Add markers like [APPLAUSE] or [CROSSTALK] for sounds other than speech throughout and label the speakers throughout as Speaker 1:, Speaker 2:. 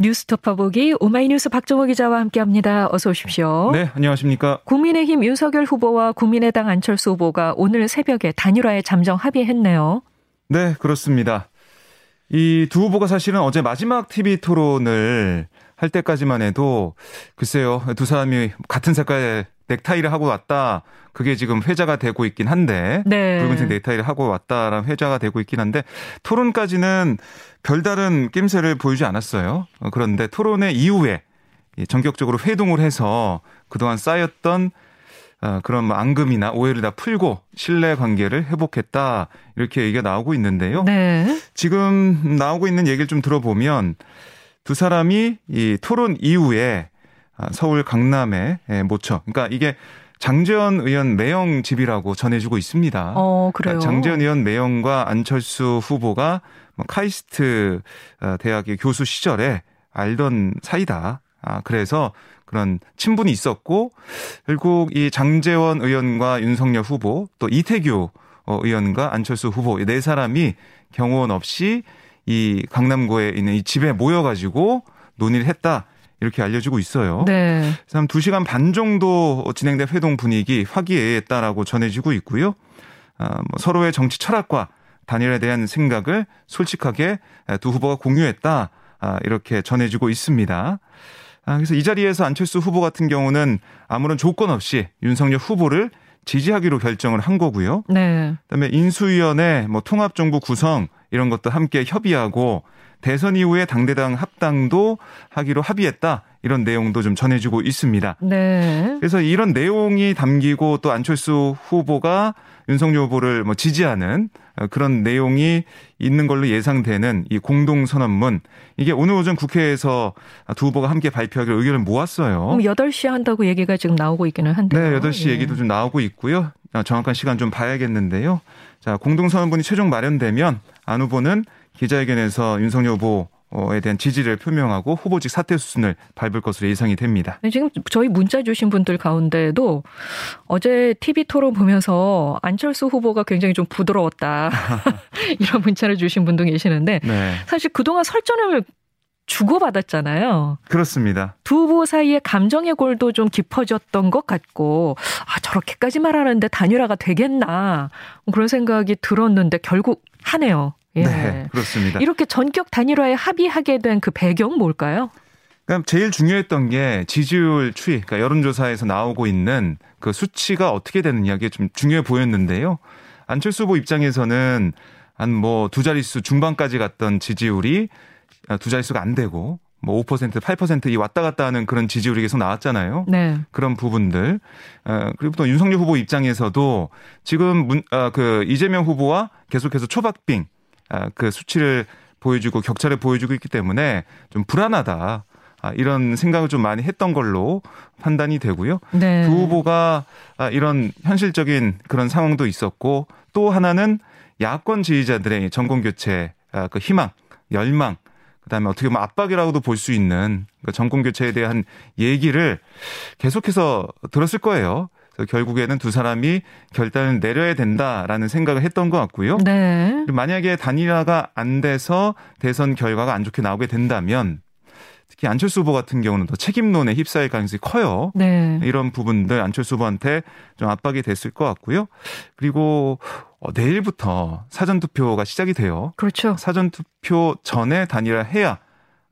Speaker 1: 뉴스토퍼 보기 오마이뉴스 박정호 기자와 함께합니다. 어서 오십시오.
Speaker 2: 네, 안녕하십니까.
Speaker 1: 국민의힘 윤석열 후보와 국민의당 안철수 후보가 오늘 새벽에 단일화에 잠정 합의했네요.
Speaker 2: 네, 그렇습니다. 이 두 후보가 사실은 어제 마지막 TV 토론을 할 때까지만 해도 글쎄요 두 사람이 같은 색깔의 넥타이를 하고 왔다. 그게 지금 회자가 되고 있긴 한데 네. 붉은색 넥타이를 하고 왔다라는 회자가 되고 있긴 한데 토론까지는 별다른 낌새를 보이지 않았어요. 그런데 토론의 이후에 전격적으로 회동을 해서 그동안 쌓였던 어, 그런 뭐 앙금이나 오해를 다 풀고 신뢰 관계를 회복했다 이렇게 얘기가 나오고 있는데요. 네. 지금 나오고 있는 얘기를 좀 들어보면 두 사람이 이 토론 이후에 아, 서울 강남의 예, 모처. 그러니까 이게 장재현 의원 매형 집이라고 전해주고 있습니다.
Speaker 1: 어, 그래요.
Speaker 2: 그러니까 장재현 의원 매형과 안철수 후보가 뭐 카이스트 어, 대학의 교수 시절에 알던 사이다. 아, 그래서 그런 친분이 있었고 결국 이 장재원 의원과 윤석열 후보 또 이태규 어, 의원과 안철수 후보 네 사람이 경호원 없이 이 강남구에 있는 이 집에 모여가지고 논의를 했다. 이렇게 알려지고 있어요. 네. 그래서 한 2시간 반 정도 진행된 회동 분위기 화기애애했다라고 전해지고 있고요. 아, 뭐 서로의 정치 철학과 단일에 대한 생각을 솔직하게 두 후보가 공유했다. 아, 이렇게 전해지고 있습니다. 아, 그래서 이 자리에서 안철수 후보 같은 경우는 아무런 조건 없이 윤석열 후보를 지지하기로 결정을 한 거고요. 네. 그다음에 인수위원회 뭐 통합정부 구성 이런 것도 함께 협의하고 대선 이후에 당대당 합당도 하기로 합의했다. 이런 내용도 좀 전해주고 있습니다. 네. 그래서 이런 내용이 담기고 또 안철수 후보가 윤석열 후보를 뭐 지지하는 그런 내용이 있는 걸로 예상되는 이 공동선언문 이게 오늘 오전 국회에서 두 후보가 함께 발표하기로 의견을 모았어요.
Speaker 1: 8시에 한다고 얘기가 지금 나오고 있기는 한데요.
Speaker 2: 네, 8시 예. 얘기도 좀 나오고 있고요. 정확한 시간 좀 봐야겠는데요. 자, 공동선언문이 최종 마련되면 안 후보는 기자회견에서 윤석열 후보 에 대한 지지를 표명하고 후보직 사퇴 수순을 밟을 것으로 예상이 됩니다.
Speaker 1: 네, 지금 저희 문자 주신 분들 가운데도 어제 TV 토론 보면서 안철수 후보가 굉장히 좀 부드러웠다. [LAUGHS] 이런 문자를 주신 분도 계시는데 네. 사실 그동안 설전을 주고받았잖아요.
Speaker 2: 그렇습니다.
Speaker 1: 두 후보 사이에 감정의 골도 좀 깊어졌던 것 같고, 아, 저렇게까지 말하는데 단일화가 되겠나. 그런 생각이 들었는데 결국 하네요.
Speaker 2: 예. 네, 그렇습니다.
Speaker 1: 이렇게 전격 단일화에 합의하게 된 그 배경 뭘까요?
Speaker 2: 그러니까 제일 중요했던 게 지지율 추이, 그러니까 여론조사에서 나오고 있는 그 수치가 어떻게 되느냐 이게 좀 중요해 보였는데요. 안철수 후보 입장에서는 한 뭐 두 자릿수 중반까지 갔던 지지율이 두 자릿수가 안 되고 뭐 5%, 8%이 왔다 갔다 하는 그런 지지율이 계속 나왔잖아요. 네. 그런 부분들. 어, 그리고 또 윤석열 후보 입장에서도 지금 문, 아, 그 이재명 후보와 계속해서 초박빙 아, 그 수치를 보여주고 격차를 보여주고 있기 때문에 좀 불안하다. 아, 이런 생각을 좀 많이 했던 걸로 판단이 되고요. 네. 두 후보가 아, 이런 현실적인 그런 상황도 있었고 또 하나는 야권 지지자들의 정권 교체 그 희망, 열망, 그다음에 어떻게 보면 압박이라고도 볼 수 있는 그 정권 교체에 대한 얘기를 계속해서 들었을 거예요. 결국에는 두 사람이 결단을 내려야 된다라는 생각을 했던 것 같고요. 네. 만약에 단일화가 안 돼서 대선 결과가 안 좋게 나오게 된다면 특히 안철수 후보 같은 경우는 더 책임론에 휩싸일 가능성이 커요. 네. 이런 부분들 안철수 후보한테 좀 압박이 됐을 것 같고요. 그리고 어, 내일부터 사전 투표가 시작이 돼요.
Speaker 1: 그렇죠.
Speaker 2: 사전 투표 전에 단일화 해야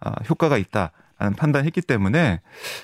Speaker 2: 아, 효과가 있다라는 판단했기 때문에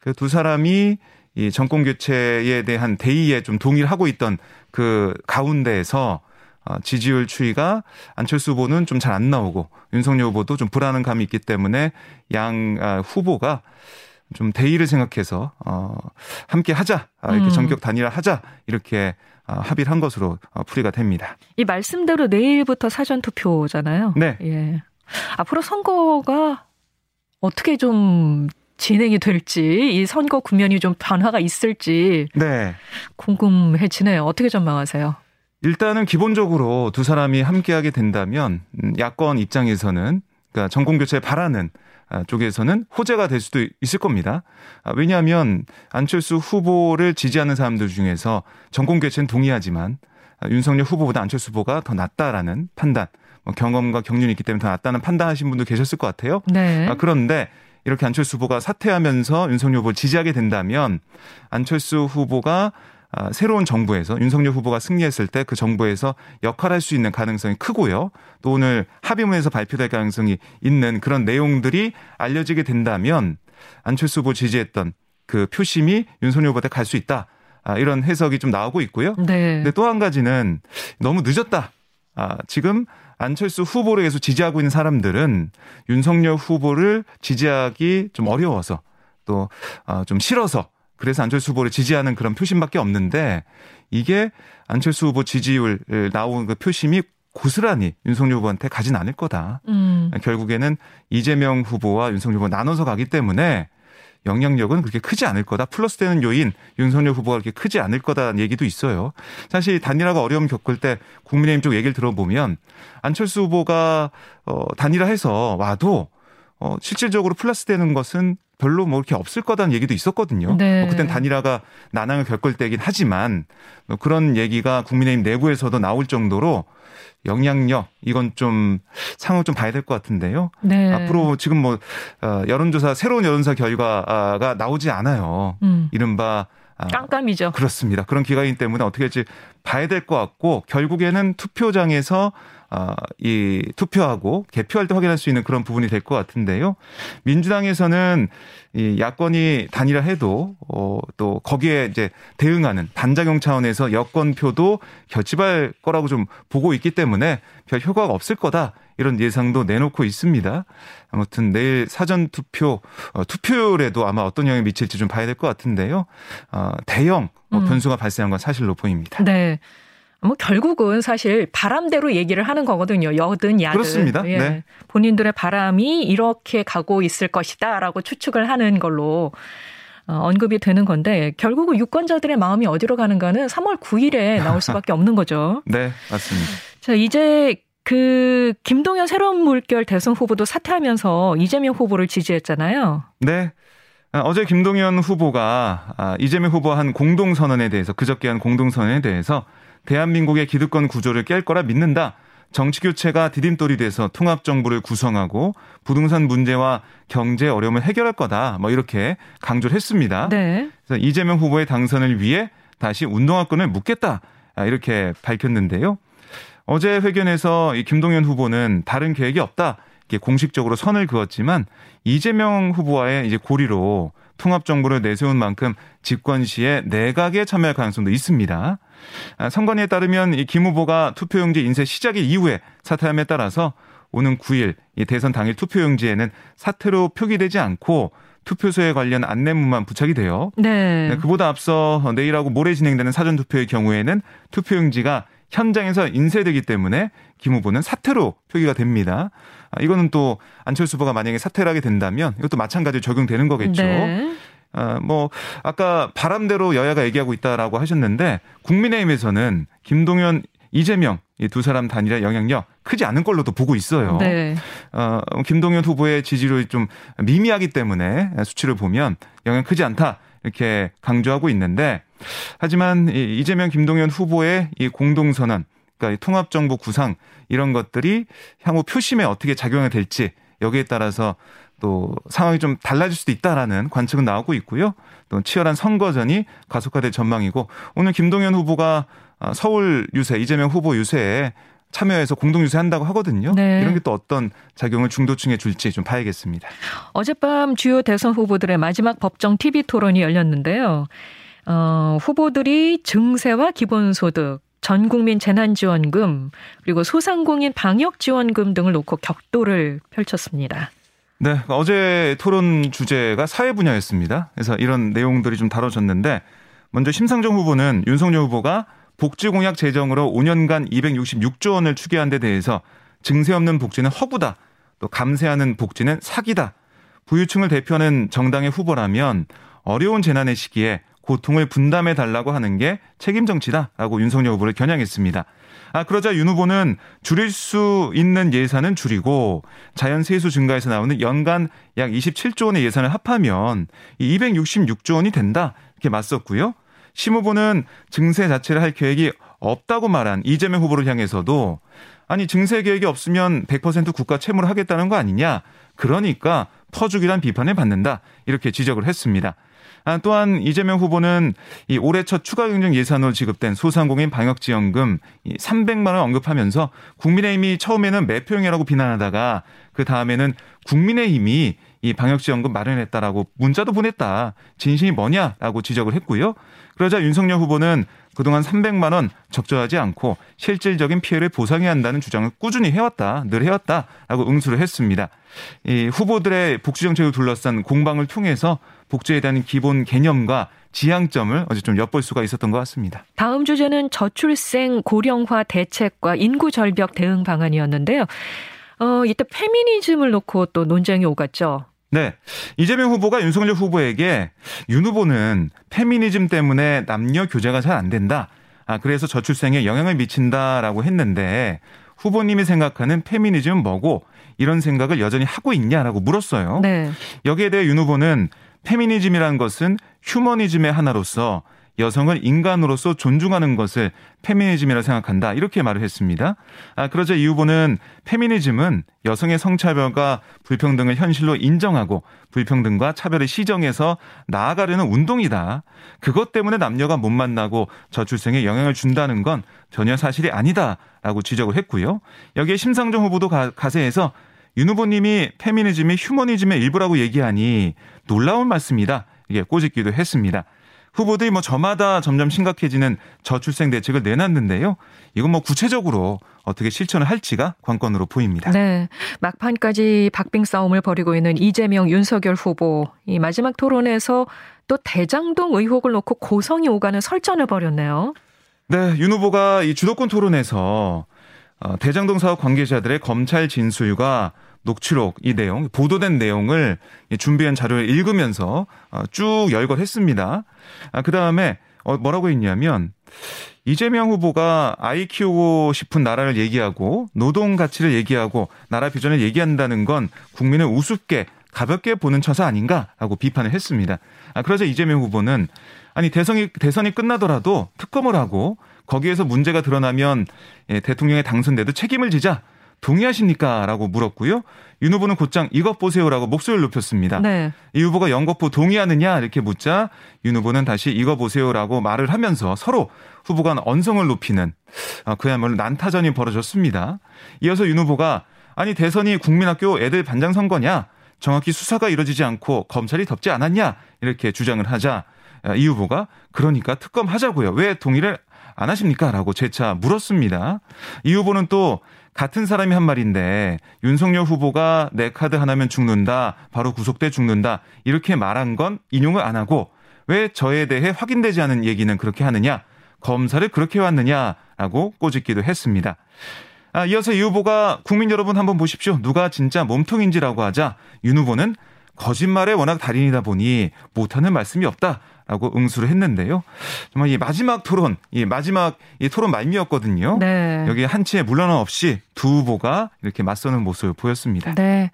Speaker 2: 그 두 사람이 이 정권 교체에 대한 대의에 좀 동의를 하고 있던 그 가운데에서 어, 지지율 추이가 안철수 후보는 좀 잘 안 나오고 윤석열 후보도 좀 불안한 감이 있기 때문에 양 아, 후보가 좀 대의를 생각해서 어 함께 하자 아, 이렇게 음. 전격 단일화 하자 이렇게 어, 합의를 한 것으로 어, 풀이가 됩니다.
Speaker 1: 이 말씀대로 내일부터 사전 투표잖아요.
Speaker 2: 네.
Speaker 1: 예. 앞으로 선거가 어떻게 좀 진행이 될지 이 선거 국면이 좀 변화가 있을지 네. 궁금해지네요. 어떻게 전망하세요?
Speaker 2: 일단은 기본적으로 두 사람이 함께하게 된다면 음, 야권 입장에서는 그러니까 정권 교체에 바라는 아, 쪽에서는 호재가 될 수도 있을 겁니다. 아, 왜냐하면 안철수 후보를 지지하는 사람들 중에서 정권 교체는 동의하지만 아, 윤석열 후보보다 안철수 후보가 더 낫다라는 판단, 뭐 경험과 경륜이 있기 때문에 더 낫다는 판단하신 분도 계셨을 것 같아요. 네. 그런데 이렇게 안철수 후보가 사퇴하면서 윤석열 후보를 지지하게 된다면 안철수 후보가 아, 새로운 정부에서 윤석열 후보가 승리했을 때 그 정부에서 역할할 수 있는 가능성이 크고요. 또 오늘 합의문에서 발표될 가능성이 있는 그런 내용들이 알려지게 된다면 안철수 후보 지지했던 그 표심이 윤석열 후보한테 갈 수 있다. 아, 이런 해석이 좀 나오고 있고요. 네. 근데 또 한 가지는 너무 늦었다. 아, 지금 안철수 후보를 계속 지지하고 있는 사람들은 윤석열 후보를 지지하기 좀 어려워서 또좀 아, 싫어서 그래서 안철수 후보를 지지하는 그런 표심밖에 없는데 이게 안철수 후보 지지율 나온 그 표심이 고스란히 윤석열 후보한테 가진 않을 거다. 음. 결국에는 이재명 후보와 윤석열 후보 나눠서 가기 때문에 영향력은 그렇게 크지 않을 거다. 플러스 되는 요인 윤석열 후보가 그렇게 크지 않을 거다는 얘기도 있어요. 사실 단일화가 어려움 겪을 때 국민의힘 쪽 얘기를 들어보면 안철수 후보가 어 단일화해서 와도 어 실질적으로 플러스 되는 것은 별로 뭐 이렇게 없을 거다는 얘기도 있었거든요. 네. 뭐 그땐 단일화가 난항을 겪을 때긴 하지만 뭐 그런 얘기가 국민의힘 내부에서도 나올 정도로 영향력 이건 좀 상황 좀 봐야 될 것 같은데요. 네. 앞으로 지금 뭐 어, 여론조사 새로운 여론조사 결과가 나오지 않아요. 음. 이른바
Speaker 1: 아, 깜깜이죠.
Speaker 2: 그렇습니다. 그런 기간이기 때문에 어떻게 할지 봐야 될 것 같고 결국에는 투표장에서 어, 이 투표하고 개표할 때 확인할 수 있는 그런 부분이 될 것 같은데요. 민주당에서는 이 야권이 단일화 해도 어, 또 거기에 이제 대응하는 반작용 차원에서 여권표도 결집할 거라고 좀 보고 있기 때문에 별 효과가 없을 거다 이런 예상도 내놓고 있습니다. 아무튼 내일 사전 투표 어, 투표율에도 아마 어떤 영향을 미칠지 좀 봐야 될 것 같은데요. 어, 대형 뭐 음. 변수가 발생한 건 사실로 보입니다.
Speaker 1: 네. 뭐 결국은 사실 바람대로 얘기를 하는 거거든요. 여든 야든.
Speaker 2: 그렇습니다. 예. 네.
Speaker 1: 본인들의 바람이 이렇게 가고 있을 것이다라고 추측을 하는 걸로 어, 언급이 되는 건데 결국은 유권자들의 마음이 어디로 가는가는 3월 9일에 나올 수밖에 없는 거죠. [LAUGHS]
Speaker 2: 네, 맞습니다.
Speaker 1: 자, 이제 그 김동연 새로운 물결 대선 후보도 사퇴하면서 이재명 후보를 지지했잖아요.
Speaker 2: 네. 아, 어제 김동연 후보가 아, 이재명 후보 한 공동선언에 대해서 그저께 한 공동선언에 대해서 대한민국의 기득권 구조를 깰 거라 믿는다. 정치 교체가 디딤돌이 돼서 통합 정부를 구성하고 부동산 문제와 경제 어려움을 해결할 거다. 뭐 이렇게 강조를 했습니다. 네. 그래서 이재명 후보의 당선을 위해 다시 운동화권을 묻겠다. 아, 이렇게 밝혔는데요. 어제 회견에서 이 김동연 후보는 다른 계획이 없다. 이렇게 공식적으로 선을 그었지만 이재명 후보와의 이제 고리로 통합 정부를 내세운 만큼 집권 시에 내각에 참여할 가능성도 있습니다. 아, 선관위에 따르면 이김 후보가 투표용지 인쇄 시작일 이후에 사퇴함에 따라서 오는 9일 이 대선 당일 투표용지에는 사퇴로 표기되지 않고 투표소에 관련 안내문만 부착이 돼요. 네. 네. 그보다 앞서 내일하고 모레 진행되는 사전 투표의 경우에는 투표용지가 현장에서 인쇄되기 때문에 김 후보는 사퇴로 표기가 됩니다. 아, 이거는 또 안철수 후보가 만약에 사퇴를 하게 된다면 이것도 마찬가지로 적용되는 거겠죠. 네. 아, 뭐 아까 바람대로 여야가 얘기하고 있다라고 하셨는데 국민의힘에서는 김동연 이재명 이 두 사람 단일화 영향력 크지 않은 걸로도 보고 있어요. 네. 어, 김동연 후보의 지지율이 좀 미미하기 때문에 수치를 보면 영향 크지 않다 이렇게 강조하고 있는데 하지만 이재명 김동연 후보의 이 공동선언 그러니까 통합정부 구상 이런 것들이 향후 표심에 어떻게 작용이 될지 여기에 따라서 또 상황이 좀 달라질 수도 있다라는 관측은 나오고 있고요. 또 치열한 선거전이 가속화될 전망이고 오늘 김동연 후보가 아, 서울 유세 이재명 후보 유세에 참여해서 공동 유세한다고 하거든요. 네. 이런 게 또 어떤 작용을 중도층에 줄지 좀 봐야겠습니다.
Speaker 1: 어젯밤 주요 대선 후보들의 마지막 법정 TV 토론이 열렸는데요. 어, 후보들이 증세와 기본소득, 전 국민 재난지원금, 그리고 소상공인 방역지원금 등을 놓고 격돌을 펼쳤습니다.
Speaker 2: 네, 어제 토론 주제가 사회 분야였습니다. 그래서 이런 내용들이 좀 다뤄졌는데 먼저 심상정 후보는 윤석열 후보가 복지 공약 재정으로 5년간 266조 원을 추계한 데 대해서 증세 없는 복지는 허구다. 또 감세하는 복지는 사기다. 부유층을 대표하는 정당의 후보라면 어려운 재난의 시기에 고통을 분담해 달라고 하는 게 책임 정치다라고 윤석열 후보를 겨냥했습니다. 아, 그러자 윤 후보는 줄일 수 있는 예산은 줄이고 자연 세수 증가에서 나오는 연간 약 27조 원의 예산을 합하면 이 266조 원이 된다. 이렇게 맞섰고요. 심 후보는 증세 자체를 할 계획이 없다고 말한 이재명 후보를 향해서도 아니 증세 계획이 없으면 100% 국가 채무를 하겠다는 거 아니냐. 그러니까 퍼주기란 비판을 받는다. 이렇게 지적을 했습니다. 아, 또한 이재명 후보는 이 올해 첫 추가 경정 예산으로 지급된 소상공인 방역지원금 300만 원 언급하면서 국민의힘이 처음에는 매표용이라고 비난하다가 그 다음에는 국민의힘이 이 방역지원금 마련했다라고 문자도 보냈다. 진심이 뭐냐라고 지적을 했고요. 그러자 윤석열 후보는 그동안 300만 원 적절하지 않고 실질적인 피해를 보상해야 한다는 주장을 꾸준히 해왔다. 늘 해왔다라고 응수를 했습니다. 이 후보들의 복지 정책을 둘러싼 공방을 통해서 복지에 대한 기본 개념과 지향점을 어제 좀 엿볼 수가 있었던 것 같습니다.
Speaker 1: 다음 주제는 저출생 고령화 대책과 인구 절벽 대응 방안이었는데요. 어, 이때 페미니즘을 놓고 또 논쟁이 오갔죠.
Speaker 2: 네. 이재명 후보가 윤석열 후보에게 윤 후보는 페미니즘 때문에 남녀 교제가 잘 안 된다. 아, 그래서 저출생에 영향을 미친다라고 했는데 후보님이 생각하는 페미니즘은 뭐고 이런 생각을 여전히 하고 있냐라고 물었어요. 네. 여기에 대해 윤 후보는 페미니즘이라는 것은 휴머니즘의 하나로서 여성을 인간으로서 존중하는 것을 페미니즘이라 생각한다. 이렇게 말을 했습니다. 아, 그러자 이 후보는 페미니즘은 여성의 성차별과 불평등을 현실로 인정하고 불평등과 차별을 시정해서 나아가려는 운동이다. 그것 때문에 남녀가 못 만나고 저출생에 영향을 준다는 건 전혀 사실이 아니다. 라고 지적을 했고요. 여기에 심상정 후보도 가, 가세해서 윤 후보님이 페미니즘이 휴머니즘의 일부라고 얘기하니 놀라운 말씀이다. 이게 꼬집기도 했습니다. 후보들이 뭐 저마다 점점 심각해지는 저출생 대책을 내놨는데요. 이건 뭐 구체적으로 어떻게 실천을 할지가 관건으로 보입니다.
Speaker 1: 네. 막판까지 박빙 싸움을 벌이고 있는 이재명, 윤석열 후보. 이 마지막 토론에서 또 대장동 의혹을 놓고 고성이 오가는 설전을 벌였네요.
Speaker 2: 네. 윤 후보가 이 주도권 토론에서 어, 대장동 사업 관계자들의 검찰 진술과 녹취록 이 내용 보도된 내용을 준비한 자료를 읽으면서 어, 쭉 열거했습니다. 아, 그 다음에 어, 뭐라고 했냐면 이재명 후보가 아이 키우고 싶은 나라를 얘기하고 노동 가치를 얘기하고 나라 비전을 얘기한다는 건 국민을 우습게 가볍게 보는 처사 아닌가라고 비판을 했습니다. 아, 그러자 이재명 후보는 아니 대선이 대선이 끝나더라도 특검을 하고 거기에서 문제가 드러나면 예, 대통령에 당선돼도 책임을 지자. 동의하십니까? 라고 물었고요. 윤 후보는 곧장 이것 보세요라고 목소리를 높였습니다. 네. 이 후보가 연거푸 동의하느냐 이렇게 묻자 윤 후보는 다시 이거 보세요라고 말을 하면서 서로 후보 간 언성을 높이는 아, 그야말로 난타전이 벌어졌습니다. 이어서 윤 후보가 아니 대선이 국민학교 애들 반장 선거냐? 정확히 수사가 이루어지지 않고 검찰이 덮지 않았냐? 이렇게 주장을 하자 아, 이 후보가 그러니까 특검 하자고요. 왜 동의를 안 하십니까? 라고 재차 물었습니다. 이 후보는 또 같은 사람이 한 말인데 윤석열 후보가 내 카드 하나면 죽는다. 바로 구속돼 죽는다. 이렇게 말한 건 인용을 안 하고 왜 저에 대해 확인되지 않은 얘기는 그렇게 하느냐? 검사를 그렇게 왔느냐라고 꼬집기도 했습니다. 아, 이어서 이 후보가 국민 여러분 한번 보십시오. 누가 진짜 몸통인지라고 하자 윤 후보는 거짓말에 워낙 달인이다 보니 못하는 말씀이 없다. 라고 응수를 했는데요. 정말 이 마지막 토론, 이 마지막 이 토론 말미였거든요. 네. 여기 한치의 물러남 없이 두 후보가 이렇게 맞서는 모습을 보였습니다.
Speaker 1: 네.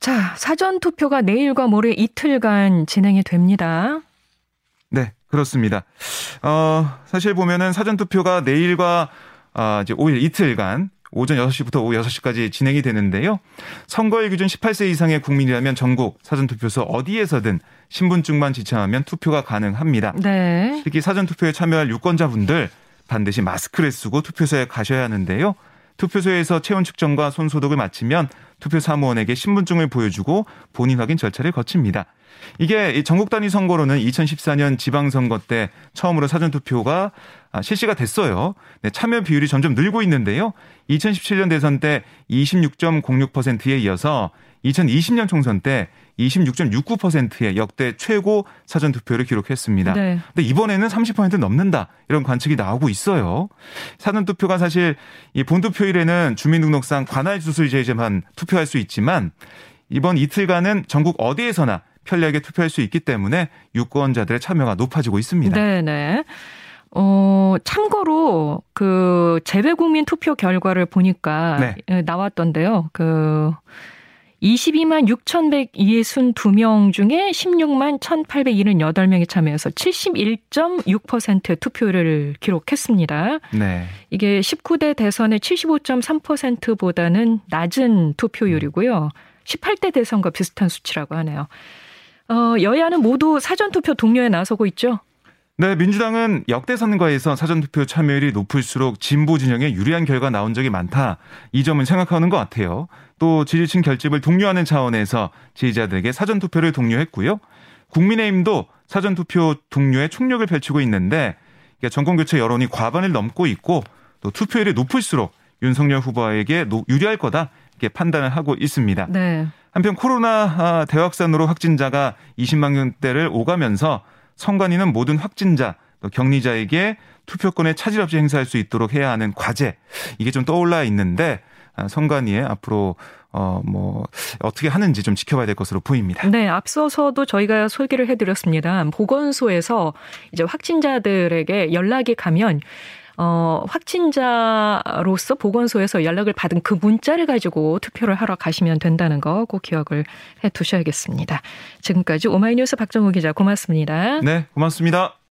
Speaker 1: 자, 사전 투표가 내일과 모레 이틀간 진행이 됩니다.
Speaker 2: 네, 그렇습니다. 어, 사실 보면은 사전 투표가 내일과 아, 이제 5일 이틀간 오전 6시부터 오후 6시까지 진행이 되는데요. 선거일 기준 18세 이상의 국민이라면 전국 사전투표소 어디에서든 신분증만 지참하면 투표가 가능합니다. 네. 특히 사전투표에 참여할 유권자분들 반드시 마스크를 쓰고 투표소에 가셔야 하는데요. 투표소에서 체온 측정과 손 소독을 마치면 투표 사무원에게 신분증을 보여주고 본인 확인 절차를 거칩니다. 이게 전국 단위 선거로는 2014년 지방선거 때 처음으로 사전투표가 실시가 됐어요. 네, 참여 비율이 점점 늘고 있는데요. 2017년 대선 때 26.06%에 이어서 2020년 총선 때 26.69%의 역대 최고 사전 투표를 기록했습니다. 네. 근데 이번에는 30% 넘는다. 이런 관측이 나오고 있어요. 사전 투표가 사실 이 본투표일에는 주민등록상 관할 주소지에만 투표 할 수 있지만 이번 이틀간은 전국 어디에서나 편리하게 투표할 수 있기 때문에 유권자들의 참여가 높아지고 있습니다.
Speaker 1: 네, 네. 어, 참고로 그 재외국민 투표 결과를 보니까 네. 예, 나왔던데요. 그 22만 6,162명 중에 16만 1,878명이 참여해서 71.6% 투표를 기록했습니다. 네. 이게 19대 대선의 75.3%보다는 낮은 투표율이고요. 18대 대선과 비슷한 수치라고 하네요. 어, 여야는 모두 사전투표 동료에 나서고 있죠?
Speaker 2: 네, 민주당은 역대 선거에서 사전투표 참여율이 높을수록 진보 진영에 유리한 결과 나온 적이 많다. 이 점은 생각하는 것 같아요. 또 지지층 결집을 독려하는 차원에서 지지자들에게 사전투표를 독려했고요. 국민의힘도 사전투표 동료에 총력을 펼치고 있는데 정권교체 여론이 과반을 넘고 있고 또 투표율이 높을수록 윤석열 후보에게 유리할 거다 이렇게 판단을 하고 있습니다. 네. 한편 코로나 아, 대확산으로 확진자가 20만 명대를 오가면서 선관위는 모든 확진자 또 격리자에게 투표권에 차질 없이 행사할 수 있도록 해야 하는 과제 이게 좀 떠올라 있는데 아, 선관위에 앞으로 어, 뭐, 어떻게 하는지 좀 지켜봐야 될 것으로 보입니다.
Speaker 1: 네, 앞서서도 저희가 소개를 해드렸습니다. 보건소에서 이제 확진자들에게 연락이 가면 어, 확진자로서 보건소에서 연락을 받은 그 문자를 가지고 투표를 하러 가시면 된다는 거 꼭 기억을 해 두셔야겠습니다. 지금까지 오마이뉴스 박정우 기자 고맙습니다.
Speaker 2: 네, 고맙습니다.